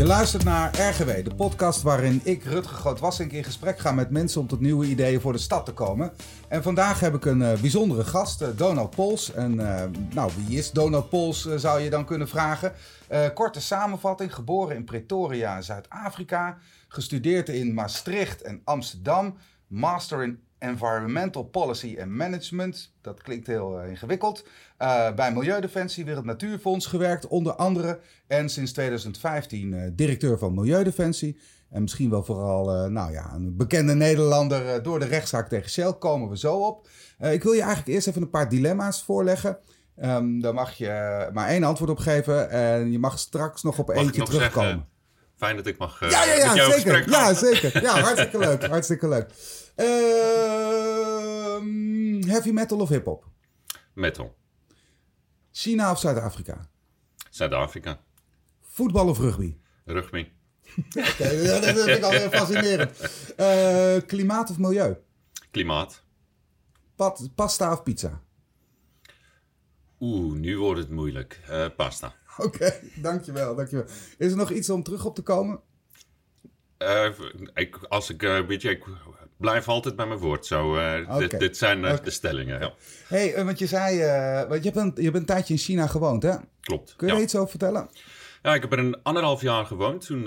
Je luistert naar RGW, de podcast waarin ik, Rutger Grootwassink, in gesprek ga met mensen om tot nieuwe ideeën voor de stad te komen. En vandaag heb ik een uh, bijzondere gast, uh, Donald Pols. En uh, nou, wie is Donald Pols, zou je dan kunnen vragen. korte samenvatting, geboren in Pretoria, Zuid-Afrika. Gestudeerd in Maastricht en Amsterdam. Master in Environmental Policy and Management. Dat klinkt heel uh, ingewikkeld. Uh, bij Milieudefensie, weer het Natuurfonds gewerkt, onder andere. En sinds 2015 uh, directeur van Milieudefensie. En misschien wel vooral nou ja, een bekende Nederlander door de rechtszaak tegen Shell. Komen we zo op. ik wil je eigenlijk eerst even een paar dilemma's voorleggen. Um, daar mag je maar één antwoord op geven. En je mag straks nog op mag eentje terugkomen. Zeggen, fijn dat ik mag. ja, ja, ja, zeker. Ja, zeker. Ja, hartstikke leuk. Hartstikke leuk. Uh, heavy metal of hip-hop? Metal. China of Zuid-Afrika? Zuid-Afrika. Voetbal of rugby? Rugby. Oké, okay, dat vind ik alweer fascinerend. Uh, klimaat of milieu? Klimaat. Pat, pasta of pizza? Oeh, nu wordt het moeilijk. Uh, pasta. Oké, okay, dankjewel, dankjewel. Is er nog iets om terug op te komen? Uh, ik, als ik een beetje. Ik blijf altijd bij mijn woord. Zo, uh, dit, dit, zijn de stellingen. Ja. hey, want je zei. want je, hebt een, je hebt een tijdje in China gewoond, hè? Klopt. Kun je ja. iets over vertellen? Ja, ik heb er een anderhalf jaar gewoond. Toen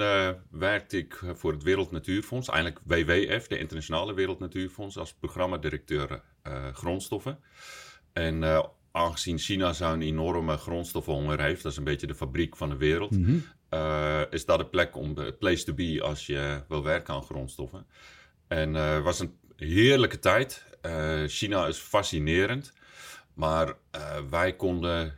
werkte ik voor het Wereld Natuurfonds, eigenlijk WWF, de Internationale Wereld Natuurfonds, als programmadirecteur grondstoffen. En aangezien China zo'n enorme grondstoffenhonger heeft, dat is een beetje de fabriek van de wereld, mm -hmm. uh, is dat een plek om de place to be als je wil werken aan grondstoffen. En het uh, was een heerlijke tijd. Uh, China is fascinerend, maar wij konden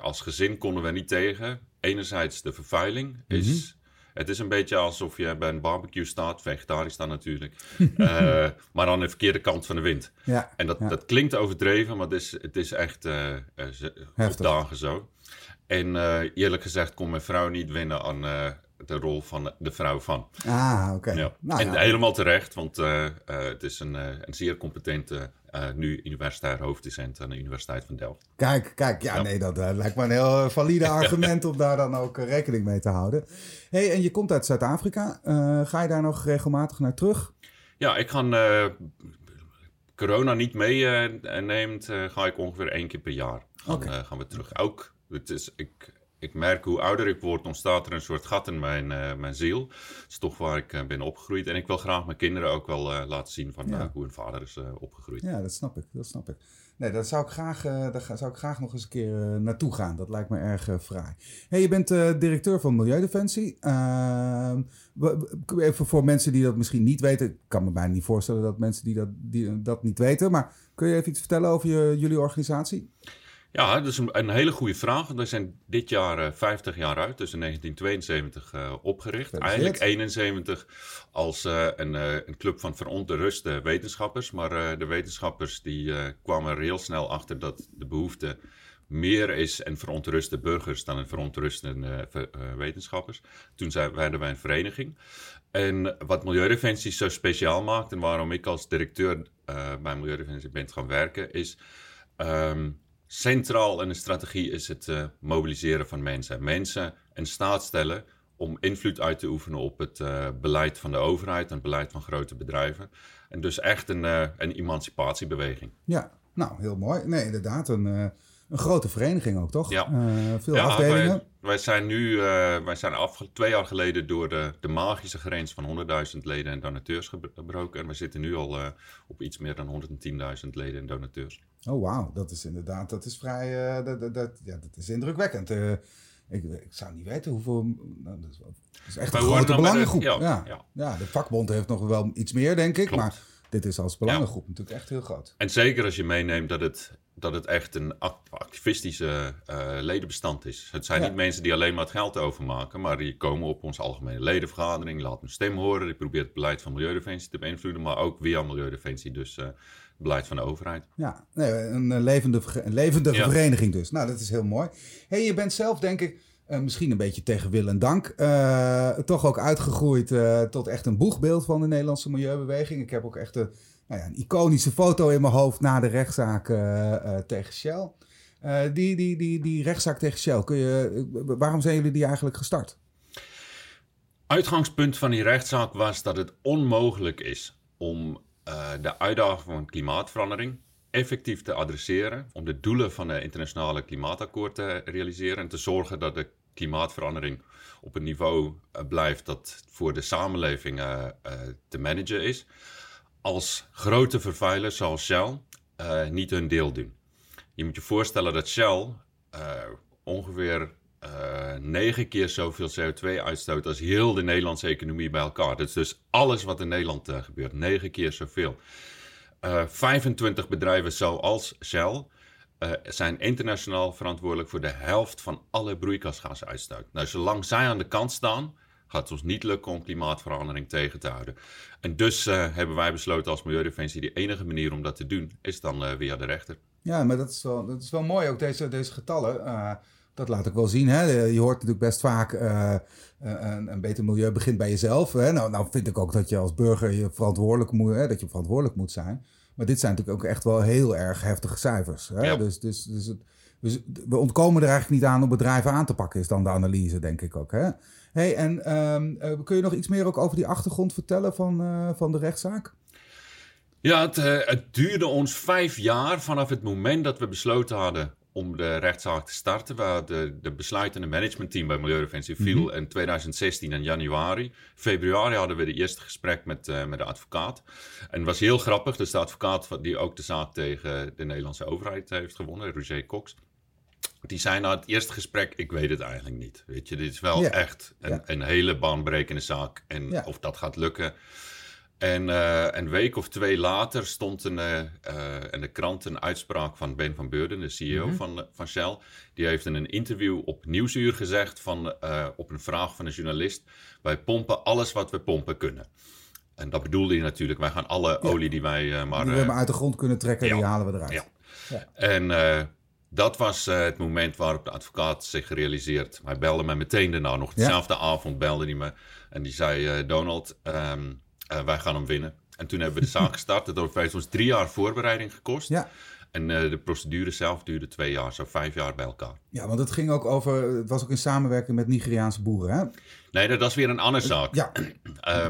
als gezin konden we niet tegen. Enerzijds de vervuiling is. Mm -hmm. Het is een beetje alsof je bij een barbecue staat, vegetarisch dan natuurlijk, uh, maar aan de verkeerde kant van de wind. Ja, en dat, ja. dat klinkt overdreven, maar het is, het is echt uh, uh, op dagen zo. En eerlijk gezegd kon mijn vrouw niet winnen aan de rol van de vrouw van. Ah, oké. Okay. Ja. Nou, en helemaal terecht, want het is een, een zeer competente nu universitair hoofddocent aan de Universiteit van Delft. Kijk, kijk, ja, ja. nee, dat lijkt me een heel valide argument om daar dan ook rekening mee te houden. hey, en je komt uit Zuid-Afrika. ga je daar nog regelmatig naar terug? Ja, ik ga corona niet meeneemt, ga ik ongeveer één keer per jaar. Gaan, okay. gaan we terug. Ook, het is, ik, ik merk hoe ouder ik word, ontstaat er een soort gat in mijn, uh, mijn ziel. Dat is toch waar ik uh, ben opgegroeid. En ik wil graag mijn kinderen ook wel uh, laten zien van ja. hoe hun vader is opgegroeid. Ja, dat snap ik. Dat snap ik. Nee, daar zou ik graag, daar zou ik graag nog eens een keer naartoe gaan. Dat lijkt me erg fraai. Hey, je bent directeur van Milieudefensie. Ehm, even voor mensen die dat misschien niet weten. Ik kan me bijna niet voorstellen dat mensen die dat, die, dat niet weten. Maar kun je even iets vertellen over je, jullie organisatie? Ja, dat is een, een, hele goede vraag. We zijn dit jaar uh, 50 jaar uit, dus in 1972 uh, opgericht. Eigenlijk 71 als uh, een, een, club van verontruste wetenschappers. Maar de wetenschappers die kwamen er heel snel achter dat de behoefte meer is en verontruste burgers dan een verontruste wetenschappers. Toen zijn, werden wij een vereniging. En wat Milieudefensie zo speciaal maakt en waarom ik als directeur bij Milieudefensie ben gaan werken, is... Um, Centraal in de strategie is het uh, mobiliseren van mensen. Mensen in staat stellen om invloed uit te oefenen op het uh, beleid van de overheid en het beleid van grote bedrijven. En dus echt een, uh, een emancipatiebeweging. Ja, nou heel mooi. Nee, inderdaad, een, een grote vereniging ook, toch? Ja. veel ja, afdelingen. Wij, wij, zijn nu, wij zijn af, twee jaar geleden door de, de magische grens van 100.000 leden en donateurs gebroken. En we zitten nu al op iets meer dan 110.000 leden en donateurs. Oh, wauw. Dat is inderdaad, dat is vrij, dat, dat, dat, ja, dat is indrukwekkend. Ik, ik zou niet weten hoeveel, nou, dat, is, dat is echt een grote belangengroep. De, ja, ja. Ja. ja, de vakbond heeft nog wel iets meer, denk ik, Klopt. maar dit is als belangengroep natuurlijk echt heel groot. En zeker als je meeneemt dat het, dat het echt een activistische uh, ledenbestand is. Het zijn niet mensen die alleen maar het geld overmaken, maar die komen op onze algemene ledenvergadering, laten hun stem horen, die probeert het beleid van Milieudefensie te beïnvloeden, maar ook via Milieudefensie dus beleid van de overheid. Ja, nee, een levendige, een levendige ja. vereniging dus. Nou, dat is heel mooi. hey, je bent zelf denk ik, uh, misschien een beetje tegen wil en dank, toch ook uitgegroeid tot echt een boegbeeld van de Nederlandse milieubeweging. Ik heb ook echt een, nou ja, een iconische foto in mijn hoofd na de rechtszaak tegen Shell. die, die, die, die rechtszaak tegen Shell, kun je, waarom zijn jullie die eigenlijk gestart? Uitgangspunt van die rechtszaak was dat het onmogelijk is om de uitdaging van klimaatverandering effectief te adresseren, om de doelen van het internationale klimaatakkoord te realiseren en te zorgen dat de klimaatverandering op een niveau blijft dat voor de samenleving te managen is, als grote vervuilers zoals Shell niet hun deel doen. Je moet je voorstellen dat Shell ongeveer uh, negen keer zoveel CO2 uitstoot als heel de Nederlandse economie bij elkaar. Dat is dus alles wat in Nederland gebeurt, negen keer zoveel. Uh, eh, 25 bedrijven zoals Shell zijn internationaal verantwoordelijk voor de helft van alle broeikasgasuitstoot. Nou, zolang zij aan de kant staan, gaat het ons niet lukken om klimaatverandering tegen te houden. En dus hebben wij besloten als Milieudefensie, de enige manier om dat te doen, is dan via de rechter. Ja, maar dat is wel, dat is wel mooi, ook deze, deze getallen dat laat ik wel zien. Hè? Je hoort natuurlijk best vaak een, een, beter milieu begint bij jezelf. Hè? Nou, nou vind ik ook dat je als burger je verantwoordelijk moet, hè, dat je verantwoordelijk moet zijn. Maar dit zijn natuurlijk ook echt wel heel erg heftige cijfers. Hè? Dus, dus, dus, het, dus, we ontkomen er eigenlijk niet aan om bedrijven aan te pakken, is dan de analyse, denk ik ook. Hè? Hey, en um, kun je nog iets meer ook over die achtergrond vertellen van, uh, van de rechtszaak? Ja, het, het duurde ons vijf jaar vanaf het moment dat we besloten hadden om de rechtszaak te starten. Waar de, de besluitende managementteam bij Milieudefensie viel mm in 2016 in januari. Februari hadden we de eerste gesprek met, uh, met de advocaat. En het was heel grappig. Dus de advocaat die ook de zaak tegen de Nederlandse overheid heeft gewonnen, Roger Cox. Die zei na het eerste gesprek, ik weet het eigenlijk niet. Weet je, dit is wel echt een, een hele baanbrekende zaak. En of dat gaat lukken, en uh, een week of twee later stond een, uh, in de krant een uitspraak van Ben van Beurden, de CEO mhm. van, van Shell. Die heeft in een interview op Nieuwsuur gezegd, van, uh, op een vraag van een journalist, wij pompen alles wat we pompen kunnen. En dat bedoelde hij natuurlijk, wij gaan alle olie die wij maar... Die we uit de grond kunnen trekken, die halen we eruit. Ja. ja. En dat was het moment waarop de advocaat zich realiseert. Hij belde me meteen daarna, nog dezelfde avond belde hij me. En die zei, Donald... Um, uh, wij gaan hem winnen. En toen hebben we de zaak gestart. Dat heeft ons drie jaar voorbereiding gekost. Ja. En uh, de procedure zelf duurde twee jaar, zo vijf jaar bij elkaar. Ja, want het ging ook over, het was ook in samenwerking met Nigeriaanse boeren, hè? Nee, dat, is weer een andere zaak. Ja.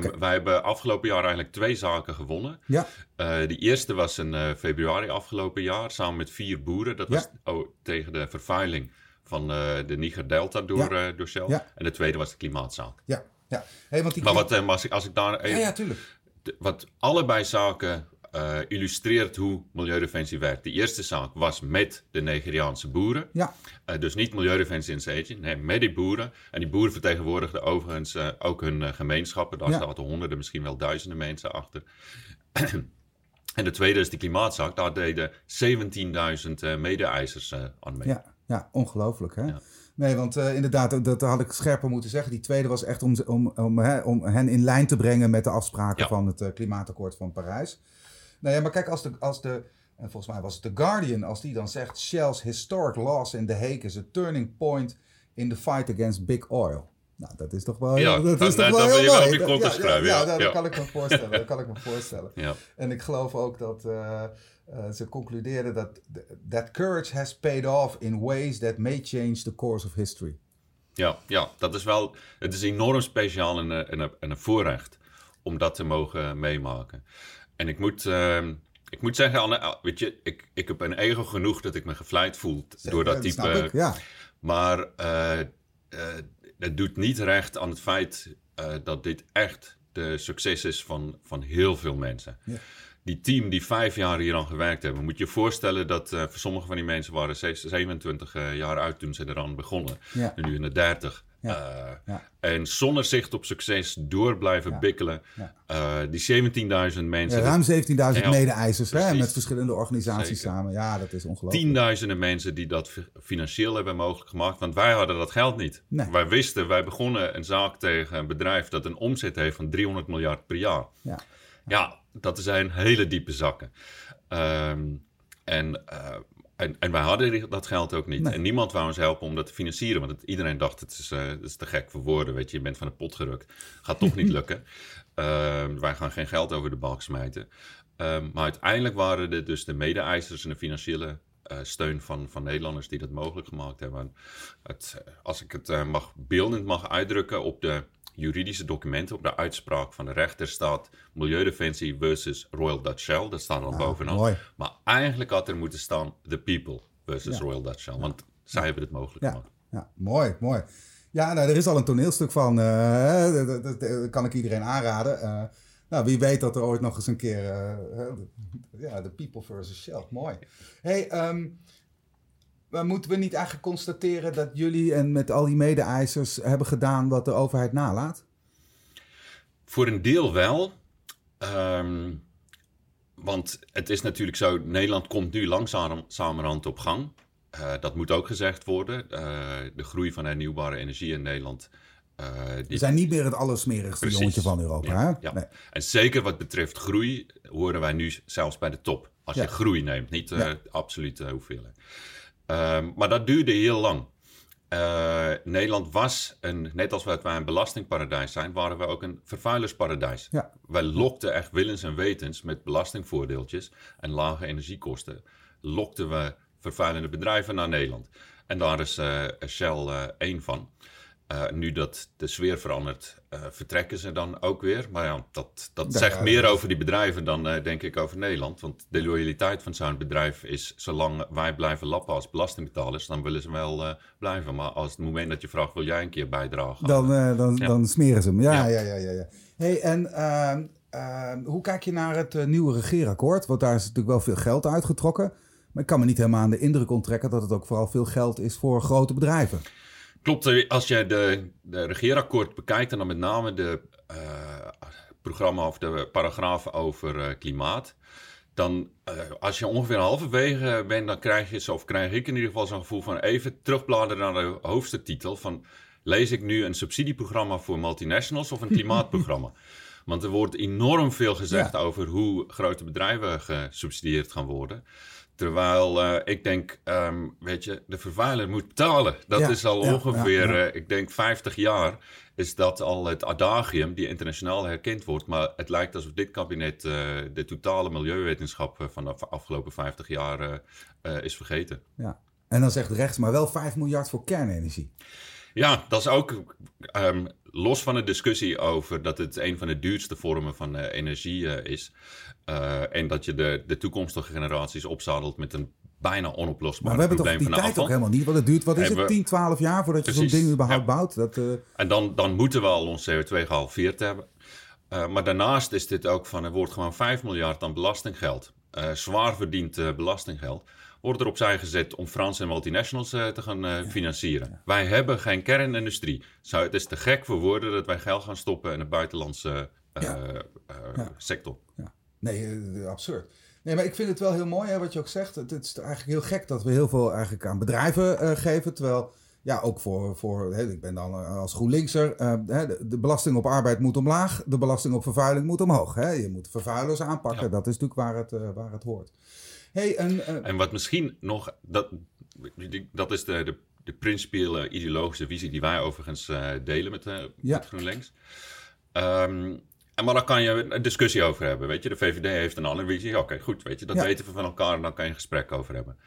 um, Wij hebben afgelopen jaar eigenlijk twee zaken gewonnen. Ja. Uh, de eerste was in uh, februari afgelopen jaar, samen met vier boeren. Dat was oh, tegen de vervuiling van de Niger-Delta door, ja. door Shell. Ja. En de tweede was de klimaatzaak. Ja, ja. Hey, want die... Maar wat, als, ik, als ik daar even... Ja, ja, tuurlijk. Wat allebei zaken uh, illustreert hoe Milieudefensie werkt. De eerste zaak was met de Nigeriaanse boeren. Ja. Uh, dus niet Milieudefensie in zijn nee, met die boeren. En die boeren vertegenwoordigden overigens uh, ook hun gemeenschappen. Daar ja. zaten honderden, misschien wel duizenden mensen achter. en de tweede is de klimaatzaak. Daar deden 17.000 mede-eisers aan mee. Ja, ja ongelooflijk hè? Ja. Nee, want uh, inderdaad, dat had ik scherper moeten zeggen. Die tweede was echt om, om, om, hè, om hen in lijn te brengen met de afspraken van het uh, klimaatakkoord van Parijs. Nou ja, maar kijk, als de, als de, en volgens mij was het The Guardian, als die dan zegt: Shell's historic loss in The Hague is a turning point in the fight against big oil. Nou, dat is toch wel, ja, dat is toch wel heel mooi. Ja, ja, ja, dat kan ik me voorstellen. dat kan ik me voorstellen. En ik geloof ook dat uh, uh, ze concluderen dat that courage has paid off in ways that may change the course of history. Ja, ja dat is wel, het is enorm speciaal en, en een voorrecht om dat te mogen meemaken. En ik moet, uh, ik moet zeggen, Anne, weet je, ik, ik heb een ego genoeg dat ik me gevleid voel door dat type. Ik, ja. Maar uh, het doet niet recht aan het feit dat dit echt de succes is van, van heel veel mensen. Ja die team die vijf jaar hier aan gewerkt hebben, moet je je voorstellen dat uh, voor sommige van die mensen waren 27 uh, jaar uit toen ze eraan begonnen. Ja. En nu in de 30. Ja. Uh, ja. En zonder zicht op succes door blijven bikkelen. die 17.000 mensen. ruim 17.000 mede-eisers met verschillende organisaties samen. Ja, dat is ongelooflijk. Tienduizenden mensen die dat financieel hebben mogelijk gemaakt. Want wij hadden dat geld niet. Nee. Wij wisten, wij begonnen een zaak tegen een bedrijf dat een omzet heeft van 300 miljard per jaar. Ja. Ja, dat zijn hele diepe zakken. Um, en, uh, en, en, wij hadden dat geld ook niet. En niemand wou ons helpen om dat te financieren. Want het, iedereen dacht, het is, uh, het is te gek voor woorden. Weet je, je bent van de pot gerukt. Gaat toch niet lukken. Uh, wij gaan geen geld over de balk smijten. Um, maar uiteindelijk waren het dus de mede-eisers en de financiële uh, steun van, van Nederlanders die dat mogelijk gemaakt hebben. Het, als ik het mag beeldend mag uitdrukken op de juridische documenten op de uitspraak van de rechter staat Milieudefensie versus Royal Dutch Shell. Dat staat er bovenaan. Maar eigenlijk had er moeten staan the people versus Royal Dutch Shell. Want zij hebben het mogelijk gemaakt. Ja, mooi, mooi. Ja, nou, er is al een toneelstuk van. Uh, dat, kan ik iedereen aanraden. Uh, nou, wie weet dat er ooit nog eens een keer. Uh, ja, de People versus Shell. Mooi. Hey, um, maar moeten we niet eigenlijk constateren dat jullie en met al die mede-eisers hebben gedaan wat de overheid nalaat? Voor een deel wel. Um, want het is natuurlijk zo, Nederland komt nu langzaam samerhand op gang. Uh, dat moet ook gezegd worden. Uh, de groei van hernieuwbare energie in Nederland. Uh, die... We zijn niet meer het allersmerigste jongetje van Europa. Ja, hè? Ja. Nee. En zeker wat betreft groei horen wij nu zelfs bij de top. Als je groei neemt, niet de absolute hoeveelheid. Ehm, maar dat duurde heel lang. Uh, Nederland was, een, net als wij een belastingparadijs zijn, waren we ook een vervuilersparadijs. Ja. Wij lokten echt willens en wetens met belastingvoordeeltjes en lage energiekosten, lokten we vervuilende bedrijven naar Nederland. En daar is uh, Shell uh, één van. Nu dat de sfeer verandert, vertrekken ze dan ook weer. Maar ja, dat, dat zegt meer over die bedrijven dan uh, denk ik over Nederland. Want de loyaliteit van zo'n bedrijf is, zolang wij blijven lappen als belastingbetalers, dan willen ze wel blijven. Maar als het moment dat je vraagt, wil jij een keer bijdragen? Dan, dan, dan smeren ze hem. Ja, ja, ja, ja. ja, Hey, en ehm, ehm, hoe kijk je naar het nieuwe regeerakkoord? Want daar is natuurlijk wel veel geld uitgetrokken. Maar ik kan me niet helemaal aan de indruk onttrekken dat het ook vooral veel geld is voor grote bedrijven. Klopt, als je de, de regeerakkoord bekijkt en dan met name de uh, programma of de paragrafen over uh, klimaat, dan uh, als je ongeveer halverwege bent, dan krijg je, of krijg ik in ieder geval zo'n gevoel van even terugbladeren naar de hoofdstuktitel van lees ik nu een subsidieprogramma voor multinationals of een klimaatprogramma? Want er wordt enorm veel gezegd ja. over hoe grote bedrijven gesubsidieerd gaan worden. Terwijl uh, ik denk, um, weet je, de vervuiler moet betalen. Dat ja, is al ja, ongeveer, ja, uh, ik denk 50 jaar, is dat al het adagium die internationaal herkend wordt. Maar het lijkt alsof dit kabinet uh, de totale milieuwetenschap van de afgelopen 50 jaar is vergeten. Ja, en dan zegt rechts, maar wel 5 miljard voor kernenergie. Ja, dat is ook um, los van de discussie over dat het een van de duurste vormen van uh, energie uh, is. Uh, en dat je de, de toekomstige generaties opzadelt met een bijna onoplosbaar maar we probleem hebben toch die tijd ook helemaal niet, want het duurt, wat is het, 10, 12 jaar voordat je zo'n ding überhaupt ja. bouwt? Dat, En dan, dan moeten we al ons CO2 gehalveerd hebben. maar daarnaast is dit ook van, er wordt gewoon 5 miljard aan belastinggeld. zwaar verdiend belastinggeld wordt er opzij gezet om Franse multinationals uh, te gaan uh, ja. financieren. Ja. Wij hebben geen kernindustrie. Zou, het is te gek voor woorden dat wij geld gaan stoppen in de buitenlandse uh, ja. sector. Nee, absurd. Nee, maar ik vind het wel heel mooi hè, wat je ook zegt. Het, het is eigenlijk heel gek dat we heel veel eigenlijk aan bedrijven geven. Terwijl, ja, ook voor, voor hè, ik ben dan als GroenLinkser, de, de, belasting op arbeid moet omlaag. De belasting op vervuiling moet omhoog. Hè. Je moet vervuilers aanpakken. Dat is natuurlijk waar het, waar het hoort. Hey, en, uh... en wat misschien nog, dat, dat is de, de, de principiële ideologische visie die wij overigens uh, delen met, uh, ja. met GroenLinks. Um, en maar daar kan je een discussie over hebben. Weet je, de VVD heeft een andere visie. Oké, okay, goed, weet je, dat ja. weten we van elkaar en dan kan je een gesprek over hebben.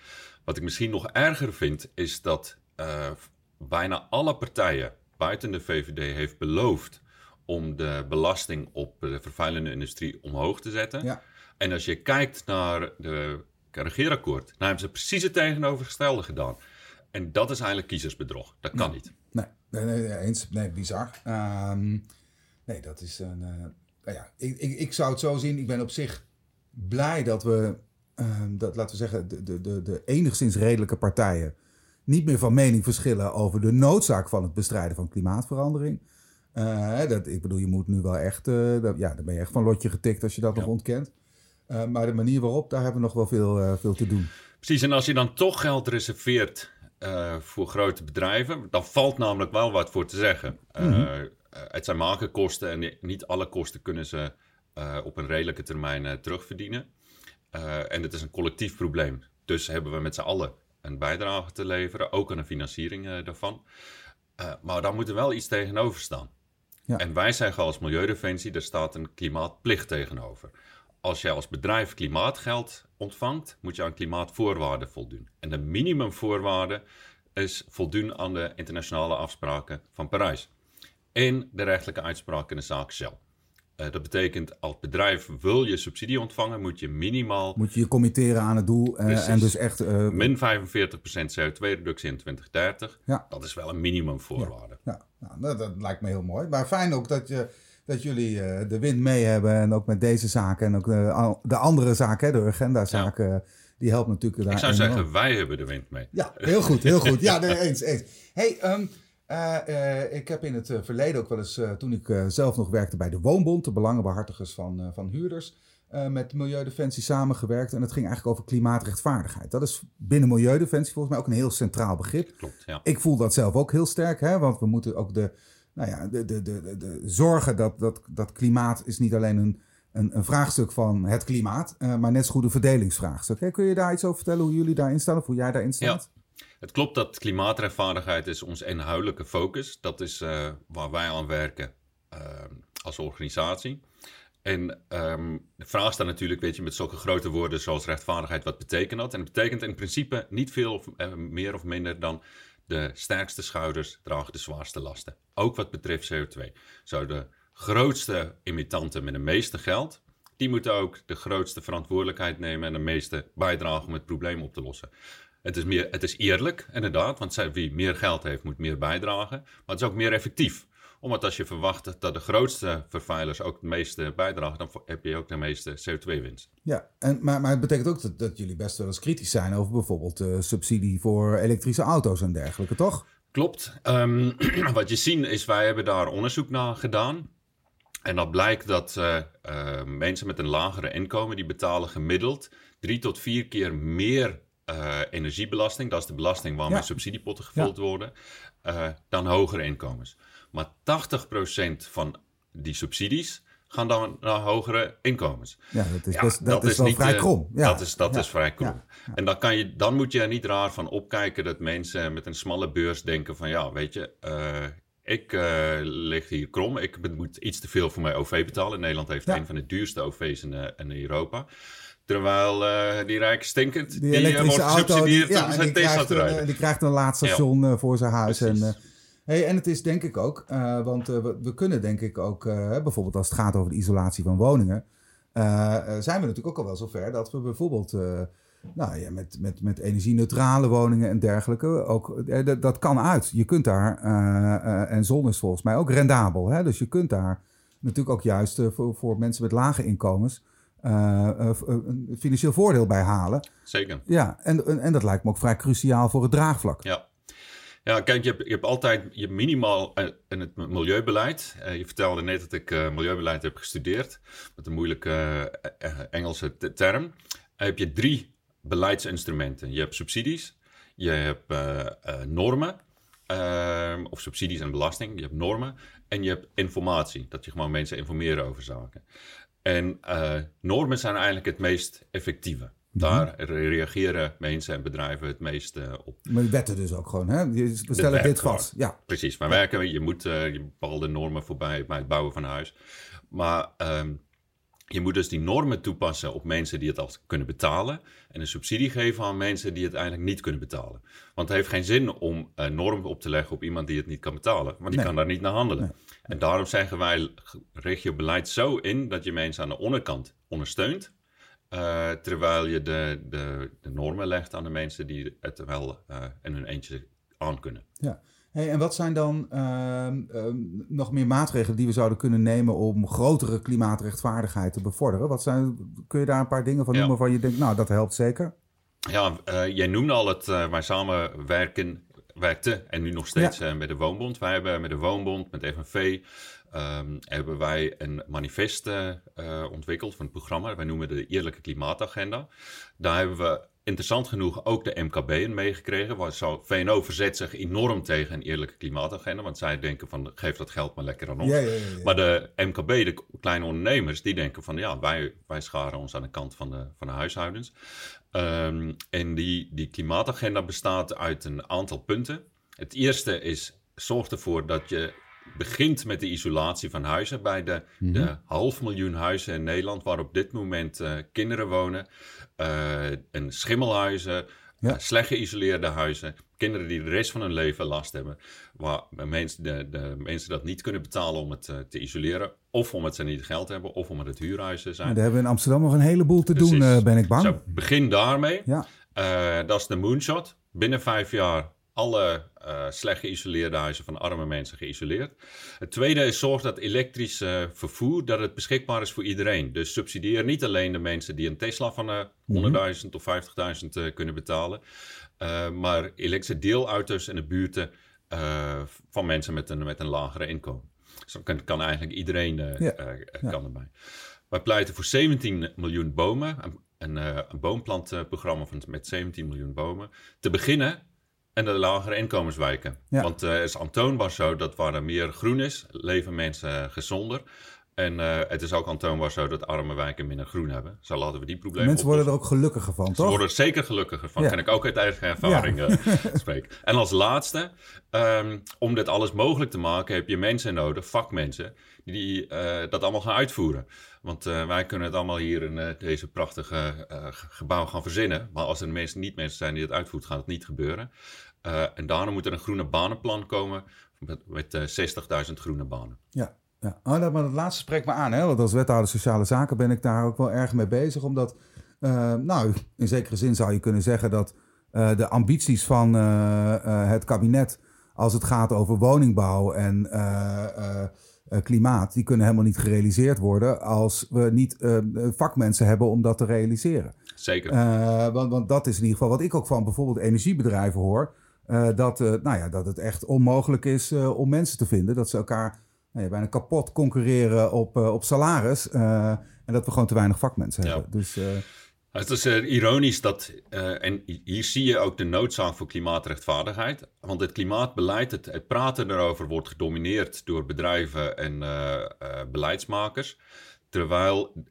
Wat ik misschien nog erger vind, is dat bijna alle partijen buiten de VVD heeft beloofd om de belasting op de vervuilende industrie omhoog te zetten. Ja. En als je kijkt naar de regeerakkoord. Nou hebben ze precies het tegenovergestelde gedaan. En dat is eigenlijk kiezersbedrog. Dat kan nee. niet. Nee, nee, nee, eens. Nee, bizar. Um, nee, dat is een... Uh, nou ja, ik, ik, ik zou het zo zien. Ik ben op zich blij dat we, um, dat, laten we zeggen, de, de, de, de enigszins redelijke partijen niet meer van mening verschillen over de noodzaak van het bestrijden van klimaatverandering. Uh, dat, ik bedoel, je moet nu wel echt, uh, dat, ja, dan ben je echt van lotje getikt als je dat ja. nog ontkent. Uh, maar de manier waarop, daar hebben we nog wel veel, uh, veel te doen. Precies, en als je dan toch geld reserveert uh, voor grote bedrijven, dan valt namelijk wel wat voor te zeggen. Mm -hmm. het zijn makerkosten en niet alle kosten kunnen ze op een redelijke termijn terugverdienen. en het is een collectief probleem. Dus hebben we met z'n allen een bijdrage te leveren, ook aan de financiering daarvan. maar daar moet er wel iets tegenover staan. Ja. En wij zeggen als Milieudefensie, er staat een klimaatplicht tegenover als jij als bedrijf klimaatgeld ontvangt, moet je aan klimaatvoorwaarden voldoen. En de minimumvoorwaarde is voldoen aan de internationale afspraken van Parijs. en de rechtelijke uitspraak in de zaak Shell. Uh, dat betekent, als bedrijf wil je subsidie ontvangen, moet je minimaal... Moet je je committeren aan het doel uh, en dus echt... Uh, min 45% CO2-reductie in 2030. Ja. Dat is wel een minimumvoorwaarde. Ja, ja. Nou, dat, dat, lijkt me heel mooi. Maar fijn ook dat, je, dat jullie de wind mee hebben en ook met deze zaken en ook de, de andere zaken, de agenda-zaken... Ja. Die helpt natuurlijk daar. Ik zou zeggen, wij hebben de wind mee. Ja, heel goed, heel goed. Ja, nee, eens, eens. Hey, um, uh, uh, ik heb in het verleden ook wel eens, toen ik zelf nog werkte bij de Woonbond, de belangenbehartigers van, van huurders, met Milieudefensie samengewerkt. En het ging eigenlijk over klimaatrechtvaardigheid. Dat is binnen Milieudefensie volgens mij ook een heel centraal begrip. Klopt, ja. Ik voel dat zelf ook heel sterk, hè, want we moeten ook de, nou ja, de, de, de, de, zorgen dat, dat, dat klimaat is niet alleen een, een, een vraagstuk van het klimaat, maar net zo goed een verdelingsvraagstuk. Kun je daar iets over vertellen hoe jullie daarin staan of hoe jij daarin staat? Ja. Het klopt dat klimaatrechtvaardigheid is ons inhoudelijke focus. Dat is uh, waar wij aan werken uh, als organisatie. En um, de vraag staat natuurlijk, weet je, met zulke grote woorden zoals rechtvaardigheid, wat betekent dat? En het betekent in principe niet veel of, uh, meer of minder dan de sterkste schouders dragen de zwaarste lasten. Ook wat betreft CO2. Zo de grootste imitanten met de meeste geld, die moeten ook de grootste verantwoordelijkheid nemen en de meeste bijdragen om het probleem op te lossen. Het is, meer, het is eerlijk, inderdaad, want wie meer geld heeft, moet meer bijdragen. Maar het is ook meer effectief. Omdat als je verwacht dat de grootste vervuilers ook het meeste bijdragen, dan heb je ook de meeste CO2-winst. Ja, en, maar, maar het betekent ook dat, dat jullie best wel eens kritisch zijn over bijvoorbeeld uh, subsidie voor elektrische auto's en dergelijke, toch? Klopt. Um, wat je ziet is, wij hebben daar onderzoek naar gedaan. En dat blijkt dat uh, uh, mensen met een lagere inkomen, die betalen gemiddeld drie tot vier keer meer uh, energiebelasting, dat is de belasting waarmee ja. subsidiepotten gevuld ja. worden, dan hogere inkomens. Maar 80% van die subsidies gaan dan naar hogere inkomens. Ja, dat is, ja, best, dat, dat is, wel niet, vrij krom. Ja. Dat is, dat is vrij krom. En dan, kan je, dan moet je er niet raar van opkijken dat mensen met een smalle beurs denken van ja, weet je, uh, ik uh, lig hier krom. Ik moet iets te veel voor mijn OV betalen. Nederland heeft een van de duurste OV's in, in Europa. Terwijl uh, die rijk stinkend, die, die elektrische auto, die, ja, die, krijgt een, die krijgt een laadstation ja. voor zijn huis. En, hey, en het is denk ik ook, want we, we, kunnen denk ik ook, bijvoorbeeld als het gaat over de isolatie van woningen, zijn we natuurlijk ook al wel zover dat we bijvoorbeeld nou ja, met, met, met energie-neutrale woningen en dergelijke. Ook, dat, dat kan uit. Je kunt daar, en zon is volgens mij ook rendabel. Hè? Dus je kunt daar natuurlijk ook juist voor, voor mensen met lage inkomens uh, een financieel voordeel bij halen. Zeker. Ja, en, en, en dat lijkt me ook vrij cruciaal voor het draagvlak. Ja. Ja, kijk, je hebt, je hebt altijd je minimaal in het milieubeleid. Uh, je vertelde net dat ik uh, milieubeleid heb gestudeerd, met een moeilijke Engelse term. heb je drie beleidsinstrumenten. Je hebt subsidies, je hebt normen, ehm, of subsidies en belasting. Je hebt normen en je hebt informatie, dat je gewoon mensen informeren over zaken. En normen zijn eigenlijk het meest effectieve. Mhm. Daar reageren mensen en bedrijven het meest uh, op. Maar wetten dus ook gewoon, hè? We stellen dit vast. Ja. Precies, maar werken, je moet uh, je bepaalde normen voorbij bij het bouwen van een huis. Maar um, je moet dus die normen toepassen op mensen die het al kunnen betalen. En een subsidie geven aan mensen die het eigenlijk niet kunnen betalen. Want het heeft geen zin om een norm op te leggen op iemand die het niet kan betalen. Want die kan daar niet naar handelen. En daarom zeggen wij, richt je beleid zo in dat je mensen aan de onderkant ondersteunt. Uh, terwijl je de, de, de, normen legt aan de mensen die het wel uh, in hun eentje aan kunnen. Ja. Hey, en wat zijn dan uh, nog meer maatregelen die we zouden kunnen nemen om grotere klimaatrechtvaardigheid te bevorderen? Wat zijn, kun je daar een paar dingen van noemen waarvan je denkt, nou, dat helpt zeker? Ja, uh, jij noemde al het, wij samenwerken, werkte en nu nog steeds ja. met de Woonbond. Wij hebben met de Woonbond, met FNV, um, hebben wij een manifest ontwikkeld van het programma. Wij noemen de Eerlijke Klimaatagenda. Daar hebben we interessant genoeg ook de MKB in meegekregen. Want zo, VNO verzet zich enorm tegen een eerlijke klimaatagenda. Want zij denken van geef dat geld maar lekker aan ons. Ja, ja, ja, maar de MKB, de kleine ondernemers, die denken van ja, wij, wij scharen ons aan de kant van de, van de huishoudens. Um, en die, die klimaatagenda bestaat uit een aantal punten. Het eerste is, zorg ervoor dat je begint met de isolatie van huizen bij de, mm -hmm. de half miljoen huizen in Nederland waar op dit moment uh, kinderen wonen. Uh, en schimmelhuizen, slecht geïsoleerde huizen. Kinderen die de rest van hun leven last hebben. Waar mensen, de, de mensen dat niet kunnen betalen om het te isoleren. Of omdat ze niet geld hebben, of omdat het huurhuizen zijn. Maar daar hebben we in Amsterdam nog een heleboel te doen, ben ik bang. Zo, begin daarmee. Ja. dat is de moonshot. Binnen vijf jaar alle uh, slecht geïsoleerde huizen van arme mensen geïsoleerd. Het tweede is zorg dat elektrisch uh, vervoer dat het beschikbaar is voor iedereen. Dus subsidieer niet alleen de mensen die een Tesla van uh, eh, 100.000 mhm. of 50.000 kunnen betalen, maar elektrische deelauto's in de buurten van mensen met een, met een lagere inkomen. Dus dan kan, kan eigenlijk iedereen ja. kan erbij. Wij pleiten voor 17 miljoen bomen, een, een boomplantprogramma van, met 17 miljoen bomen. Te beginnen en de lagere inkomenswijken. Want het is aantoonbaar zo dat waar er meer groen is, leven mensen gezonder. En uh, het is ook aantoonbaar zo dat arme wijken minder groen hebben. Zo laten we die problemen Mensen worden er ook gelukkiger van, toch? Ze worden er zeker gelukkiger van. Ja. Kan ik ook uit eigen ervaring ja. uh, spreken. En als laatste, um, om dit alles mogelijk te maken, heb je mensen nodig, vakmensen, die uh, dat allemaal gaan uitvoeren. Want wij kunnen het allemaal hier in deze prachtige gebouw gaan verzinnen. Maar als er mensen, niet mensen zijn die het uitvoeren, gaat het niet gebeuren. en daarom moet er een groene banenplan komen met, met 60.000 groene banen. Ja, ja. Oh, dat, maar dat laatste spreekt me aan, hè? want als wethouder sociale zaken ben ik daar ook wel erg mee bezig. Omdat, uh, nou, in zekere zin zou je kunnen zeggen dat uh, de ambities van uh, het kabinet als het gaat over woningbouw en klimaat, die kunnen helemaal niet gerealiseerd worden als we niet vakmensen hebben om dat te realiseren. Zeker. want, want dat is in ieder geval wat ik ook van bijvoorbeeld energiebedrijven hoor. dat, nou ja, dat het echt onmogelijk is om mensen te vinden. Dat ze elkaar nou, bijna kapot concurreren op, uh, op salaris. Uh, en dat we gewoon te weinig vakmensen hebben. Dus, uh... Het is ironisch dat, en hier zie je ook de noodzaak voor klimaatrechtvaardigheid. Want het klimaatbeleid, het, het praten erover, wordt gedomineerd door bedrijven en beleidsmakers. Terwijl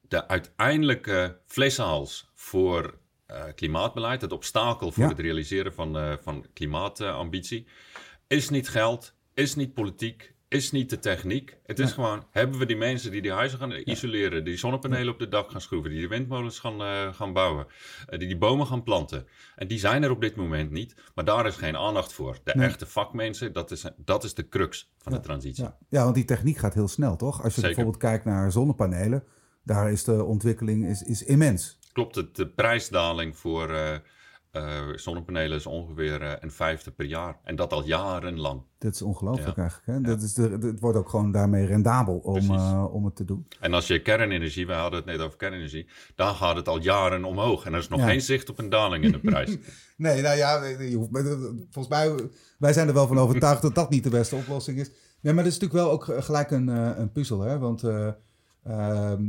de uiteindelijke flessenhals voor klimaatbeleid, het obstakel voor het realiseren van, van klimaatambitie, is niet geld, is niet politiek, is niet de techniek. Het is gewoon, hebben we die mensen die die huizen gaan isoleren, die zonnepanelen op de dak gaan schroeven, die de windmolens gaan, uh, gaan bouwen, uh, die die bomen gaan planten. En die zijn er op dit moment niet, maar daar is geen aandacht voor. De echte vakmensen, dat is, dat is de crux van de transitie. Ja. want die techniek gaat heel snel, toch? Als je bijvoorbeeld kijkt naar zonnepanelen, daar is de ontwikkeling is, is immens. Klopt, het, de prijsdaling voor... Uh, uh, zonnepanelen is ongeveer uh, een vijfde per jaar. En dat al jarenlang. Dat is ongelooflijk eigenlijk. Hè? Dat is de, het wordt ook gewoon daarmee rendabel om, uh, om het te doen. En als je kernenergie, we hadden het net over kernenergie, dan gaat het al jaren omhoog. En er is nog geen zicht op een daling in de prijs. nee, nou ja, volgens mij, wij zijn er wel van overtuigd dat dat niet de beste oplossing is. Ja, maar dat is natuurlijk wel ook gelijk een, een puzzel. Hè? Want ehm,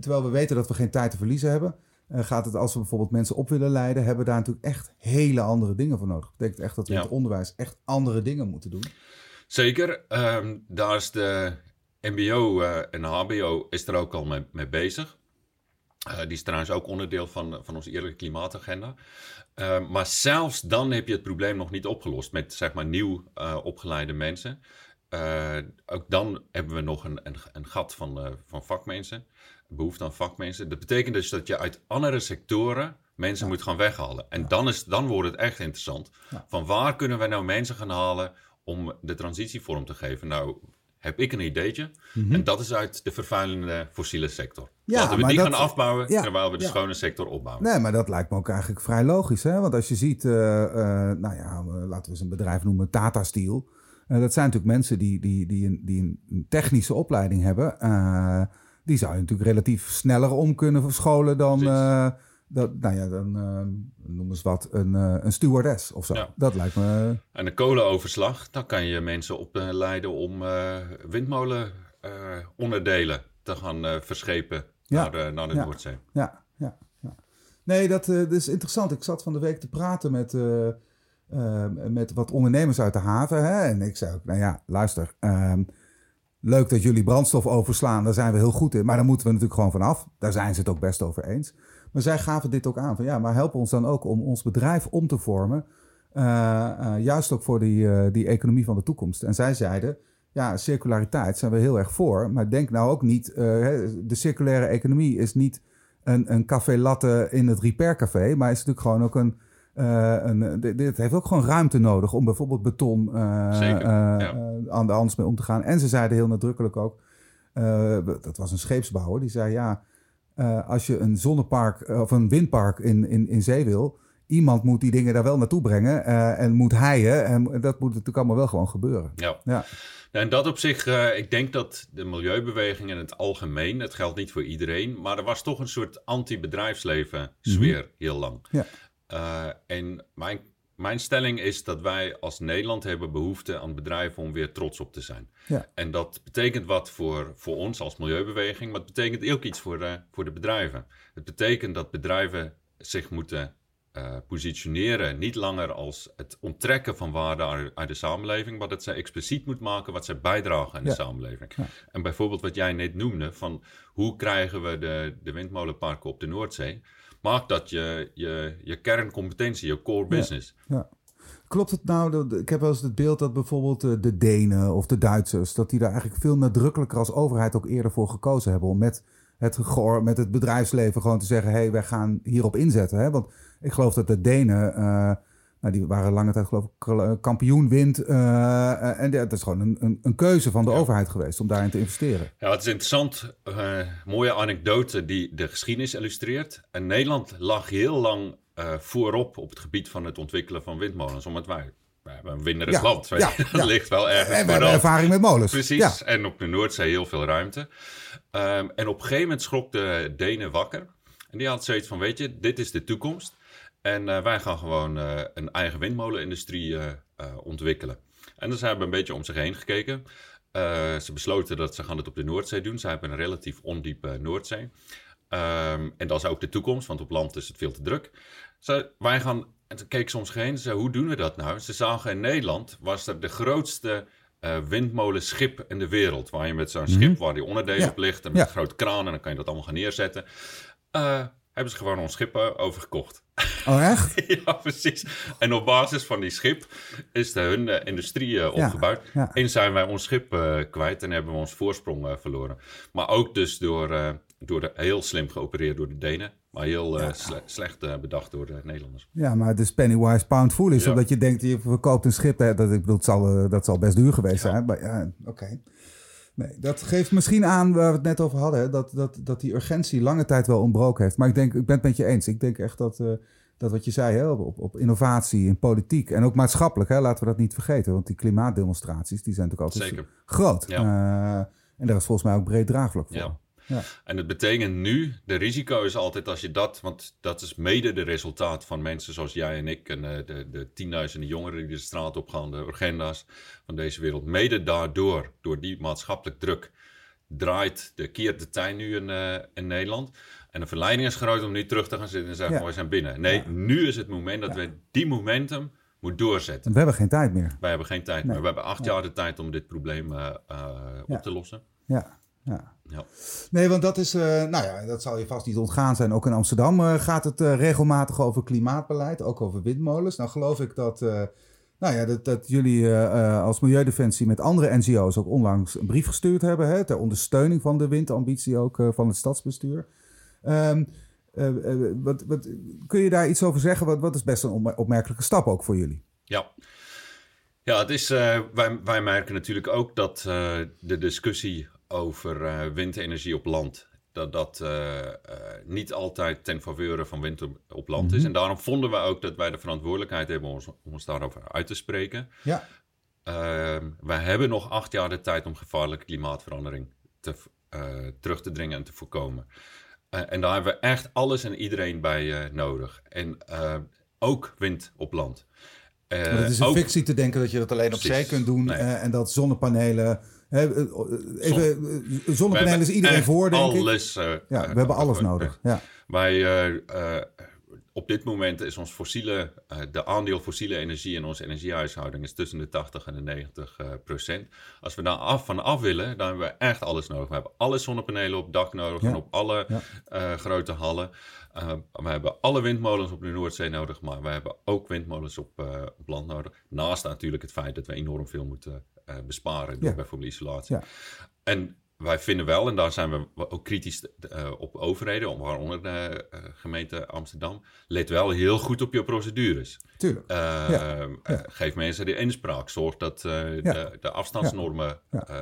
terwijl we weten dat we geen tijd te verliezen hebben uh, gaat het, als we bijvoorbeeld mensen op willen leiden, hebben we daar natuurlijk echt hele andere dingen voor nodig. Dat betekent echt dat we in het onderwijs echt andere dingen moeten doen. Zeker. Um, daar is de MBO uh, eh, en HBO is er ook al mee, mee bezig. Uh, die is trouwens ook onderdeel van, van onze eerlijke klimaatagenda. Uh, maar zelfs dan heb je het probleem nog niet opgelost met zeg maar nieuw opgeleide mensen. ook dan hebben we nog een, een, een gat van, van vakmensen behoefte aan vakmensen. Dat betekent dus dat je uit andere sectoren mensen moet gaan weghalen. En dan, is, dan wordt het echt interessant. Van waar kunnen we nou mensen gaan halen om de transitie vorm te geven? Nou, heb ik een ideetje. Mhm. En dat is uit de vervuilende fossiele sector. Ja, Laten we die gaan afbouwen, terwijl we de schone sector opbouwen. Nee, maar dat lijkt me ook eigenlijk vrij logisch. Hè? Want als je ziet, uh, uh, nou ja, laten we eens een bedrijf noemen, Tata Steel. Uh, dat zijn natuurlijk mensen die, die, die, een, die een technische opleiding hebben die zou je natuurlijk relatief sneller om kunnen verscholen dan, uh, dat, nou ja, dan uh, noem eens wat, een, uh, een stewardess of zo. Ja. Dat lijkt me... En de kolenoverslag, dan kan je mensen opleiden om windmolenonderdelen te gaan verschepen ja. naar, naar de ja. Noordzee. Ja, ja, ja. Nee, dat, dat, is interessant. Ik zat van de week te praten met, met wat ondernemers uit de haven. Hè? En ik zei ook, nou ja, luister... Ehm, leuk dat jullie brandstof overslaan, daar zijn we heel goed in. Maar daar moeten we natuurlijk gewoon vanaf. Daar zijn ze het ook best over eens. Maar zij gaven dit ook aan van ja, maar help ons dan ook om ons bedrijf om te vormen. Uh, uh, juist ook voor die, uh, die economie van de toekomst. En zij zeiden, ja, circulariteit zijn we heel erg voor. Maar denk nou ook niet, de circulaire economie is niet een, een café latte in het Repair Café. Maar is natuurlijk gewoon ook een... Uh, een dit, heeft ook gewoon ruimte nodig om bijvoorbeeld beton aan de hand mee om te gaan. En ze zeiden heel nadrukkelijk ook, dat was een scheepsbouwer, die zei ja, als je een zonnepark of een windpark in, in, in zee wil, iemand moet die dingen daar wel naartoe brengen uh, en moet heien. En dat moet natuurlijk allemaal wel gewoon gebeuren. Ja. ja. En dat op zich, uh, ik denk dat de milieubeweging in het algemeen, het geldt niet voor iedereen, maar er was toch een soort anti-bedrijfsleven sfeer mhm. heel lang. Ja. Uh, en mijn, mijn stelling is dat wij als Nederland hebben behoefte aan bedrijven om weer trots op te zijn. Ja. En dat betekent wat voor, voor ons als milieubeweging, maar het betekent ook iets voor de, voor de bedrijven. Het betekent dat bedrijven zich moeten uh, positioneren niet langer als het onttrekken van waarde uit de samenleving, maar dat zij expliciet moet maken wat zij bijdragen aan de samenleving. En bijvoorbeeld wat jij net noemde, van hoe krijgen we de, de windmolenparken op de Noordzee, maakt dat je, je, je kerncompetentie, je core business. Ja. Klopt het nou, dat, ik heb wel eens het beeld dat bijvoorbeeld de, de Denen of de Duitsers, dat die daar eigenlijk veel nadrukkelijker als overheid ook eerder voor gekozen hebben om met het, met het bedrijfsleven gewoon te zeggen: hé, hey, wij gaan hierop inzetten. Hè? Want ik geloof dat de Denen, uh, nou, die waren lange tijd geloof ik eh, kampioen wind. Uh, en dat is gewoon een, een, een keuze van de overheid geweest om daarin te investeren. Ja, het is interessant. mooie anekdote die de geschiedenis illustreert. En Nederland lag heel lang voorop op het gebied van het ontwikkelen van windmolens. Omdat wij we hebben een winderig land. Ja, dat ligt wel ergens. En we hebben ervaring met molens. Precies. En op de Noordzee heel veel ruimte. Um, en op een gegeven moment schrok de Denen wakker. En die had zoiets van: Weet je, dit is de toekomst. En uh, wij gaan gewoon uh, een eigen windmolenindustrie uh, ontwikkelen. En dus hebben een beetje om zich heen gekeken. ze besloten dat ze gaan het op de Noordzee doen. Ze hebben een relatief ondiepe Noordzee. Um, en dat is ook de toekomst, want op land is het veel te druk. Ze, wij gaan, en ze om zich heen. Ze hoe doen we dat nou? Ze zagen in Nederland was er de grootste windmolenschip in de wereld. Waar je met zo'n schip, mhm. waar die onderdelen op ligt, en met een grote kraan, en dan kan je dat allemaal gaan neerzetten. Hebben ze gewoon ons schip overgekocht. Oh, echt? ja, precies. En op basis van die schip is de, hun industrie opgebouwd. En zijn wij ons schip kwijt en hebben we ons voorsprong verloren. Maar ook dus door, door de, heel slim geopereerd door de Denen. Maar heel slecht bedacht door de Nederlanders. Ja, maar het is pennywise pound foolish. Ja. Omdat je denkt, je verkoopt een schip. Hè, dat, ik bedoel, het zal, dat zal best duur geweest zijn. Maar ja, oké. Nee, dat geeft misschien aan waar we het net over hadden. Hè, dat, dat, dat die urgentie lange tijd wel ontbroken heeft. Maar ik denk, ik ben het met je eens. Ik denk echt dat, dat wat je zei hè, op, op innovatie in politiek. En ook maatschappelijk, hè, laten we dat niet vergeten. Want die klimaatdemonstraties, die zijn natuurlijk altijd Zeker. groot. Ja. en daar is volgens mij ook breed draagvlak voor. Ja. Ja. En het betekent nu, de risico is altijd als je dat, want dat is mede de resultaat van mensen zoals jij en ik en uh, de, de tienduizenden jongeren die de straat op gaan, de agenda's van deze wereld. Mede daardoor, door die maatschappelijk druk, draait de keert de tuin nu in, uh, in Nederland. En de verleiding is groot om nu terug te gaan zitten en zeggen: ja. we zijn binnen. Nee, nu is het moment dat we die momentum moeten doorzetten. We hebben geen tijd meer. Wij hebben geen tijd meer. We hebben acht jaar de tijd om dit probleem uh, op te lossen. Ja. Ja. ja. Nee, want dat is, uh, nou ja, dat zal je vast niet ontgaan zijn. Ook in Amsterdam uh, gaat het uh, regelmatig over klimaatbeleid, ook over windmolens. Nou geloof ik dat, nou ja, dat, dat jullie als Milieudefensie met andere NGO's ook onlangs een brief gestuurd hebben, hè, ter ondersteuning van de windambitie ook van het stadsbestuur. Um, wat, wat, kun je daar iets over zeggen? Wat, wat is best een opmerkelijke stap ook voor jullie? Ja. Ja, het is, wij, wij merken natuurlijk ook dat de discussie over uh, windenergie op land. Dat dat uh, uh, niet altijd ten faveur van wind op, land is. Mhm. En daarom vonden we ook dat wij de verantwoordelijkheid hebben om ons, om ons daarover uit te spreken. Ja. Ehm, wij hebben nog acht jaar de tijd om gevaarlijke klimaatverandering te, terug te dringen en te voorkomen. en daar hebben we echt alles en iedereen bij nodig. En ook wind op land. het is een ook, fictie te denken dat je dat alleen op zee kunt doen en dat zonnepanelen eh, eh, even, eh, zonnepanelen is iedereen voor, denk alles, ik. ja, we hebben alles nodig. Ja. Wij, op dit moment is ons fossiele, de aandeel fossiele energie in onze energiehuishouding is tussen de 80 en de 90 procent. Als we daar af, van af willen, dan hebben we echt alles nodig. We hebben alle zonnepanelen op dak nodig en op alle grote hallen. we hebben alle windmolens op de Noordzee nodig, maar we hebben ook windmolens op, op land nodig. Naast natuurlijk het feit dat we enorm veel moeten uh, besparen door bijvoorbeeld isolatie. Ja. En wij vinden wel, en daar zijn we ook kritisch uh, op overheden, waaronder de uh, gemeente Amsterdam, let wel heel goed op je procedures. Tuurlijk. Ja. Geef mensen de inspraak. Zorg dat de, de, afstandsnormen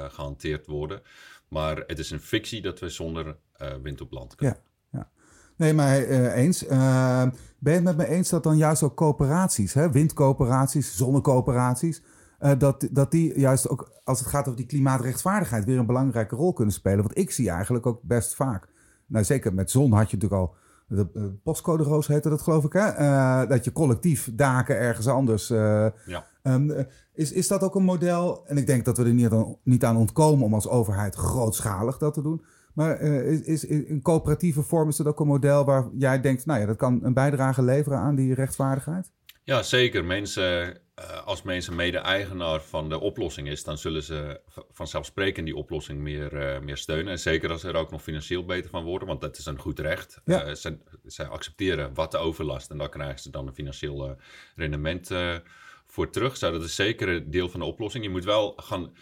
gehanteerd worden. Maar het is een fictie dat we zonder wind op land kunnen. Ja. Nee, maar eens. ben je het met me eens dat dan juist ook coöperaties, hè? windcoöperaties, zonnecoöperaties uh, dat, dat die juist ook als het gaat over die klimaatrechtvaardigheid weer een belangrijke rol kunnen spelen. Want ik zie eigenlijk ook best vaak, nou zeker met zon had je natuurlijk al, de, uh, postcode roos heette dat geloof ik hè, uh, dat je collectief daken ergens anders. ja. Um, is, is dat ook een model, en ik denk dat we er niet aan, niet aan ontkomen om als overheid grootschalig dat te doen. Maar is, is in coöperatieve vorm is dat ook een model waar jij denkt, nou ja, dat kan een bijdrage leveren aan die rechtvaardigheid? Ja, zeker. Mensen uh, als mensen mede-eigenaar van de oplossing is, dan zullen ze vanzelfsprekend die oplossing meer, uh, meer steunen. En zeker als ze er ook nog financieel beter van worden, want dat is een goed recht. Ja. Uh, ze, zij accepteren wat de overlast en daar krijgen ze dan een financieel rendement voor terug. Zo, dat is zeker een deel van de oplossing. Je moet wel gaan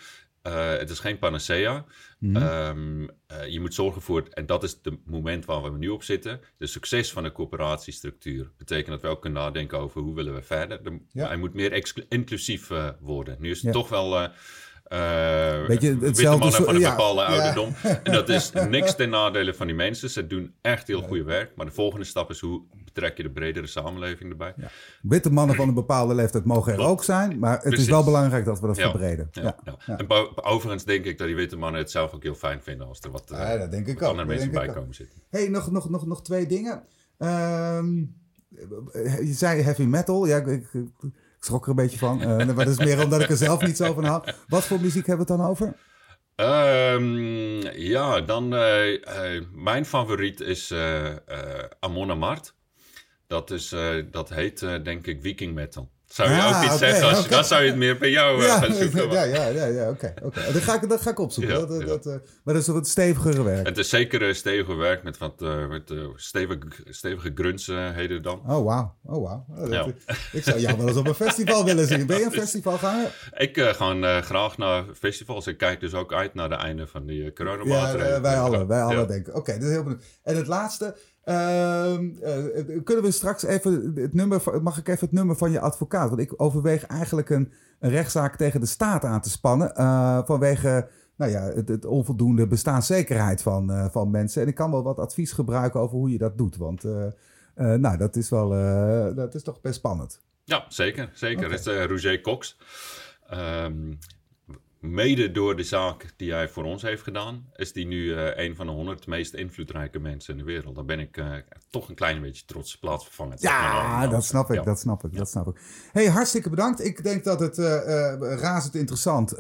uh, het is geen panacea. Mm um, uh, je moet zorgen voor, en dat is het moment waar we nu op zitten, de succes van de coöperatiestructuur. Betekent dat we ook kunnen nadenken over hoe willen we verder. De, ja. Hij moet meer inclusief uh, worden. Nu is het ja. toch wel uh, Weet je, hetzelfde mannen van een bepaalde ja, ouderdom. En dat is niks ten nadele van die mensen. Ze doen echt heel goed werk. Maar de volgende stap is hoe betrek je de bredere samenleving erbij. Witte mannen van een bepaalde leeftijd mogen er ook zijn. Maar het is wel belangrijk dat we dat verbreden. Ja, En overigens denk ik dat die witte mannen het zelf ook heel fijn vinden als er wat uh, dat denk ik andere mensen bij komen zitten. hey, nog, nog, nog, nog twee dingen. Um, je zei heavy metal. Ja, ik, ik schrok er een beetje van. Uh, maar dat is meer omdat ik er zelf niet zo van hou. Wat voor muziek hebben we het dan over? Um, ja, dan uh, uh, mijn favoriet is Amon Mart. Dat, is, dat heet denk ik Viking Metal. Zou je ook iets zeggen? Als, Dan zou je het meer bij jou ja, gaan zoeken. Ja, ja, ja, ja oké. Okay, Dat, ga ik, dat ga ik opzoeken. Ja, dat, dat, uh, maar dat is wat stevigere werk. Het is zeker steviger werk met wat uh, met, uh, stevige, stevige grunts heden dan. Oh, wauw. Oh, wow. Oh, ik zou jou wel eens op een festival willen zien. Ben je een festivalganger? Ik ga graag naar festivals. Ik kijk dus ook uit naar de einde van die coronamaatregelen. Ja, wij alle, wij alle denken. Oké, dat is heel benieuwd. En het laatste... Uh, uh, kunnen we straks even het nummer, mag ik even het nummer van je advocaat? Want ik overweeg eigenlijk een, een rechtszaak tegen de staat aan te spannen. Uh, vanwege nou ja, het, het, onvoldoende bestaanszekerheid van, van mensen. En ik kan wel wat advies gebruiken over hoe je dat doet. Want nou, dat is wel dat is toch best spannend. Ja, zeker. zeker. Okay. Het is Roger Cox. Um, mede door de zaak die hij voor ons heeft gedaan, is hij nu uh, een van de honderd meest invloedrijke mensen in de wereld. Daar ben ik uh, toch een klein beetje trots plaatsvervangen. Ja, dat snap ik, ja. dat snap ik, ja. dat snap ik. hey, hartstikke bedankt. Ik denk dat het uh, razend interessant. ik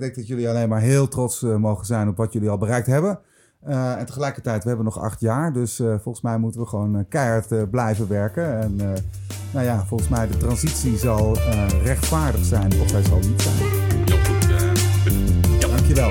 denk dat jullie alleen maar heel trots mogen zijn op wat jullie al bereikt hebben. Uh, en tegelijkertijd, we hebben nog acht jaar. Dus uh, volgens mij moeten we gewoon uh, keihard blijven werken. En nou ja, volgens mij de transitie zal rechtvaardig zijn of hij zal niet zijn. Heel goed. Dankjewel.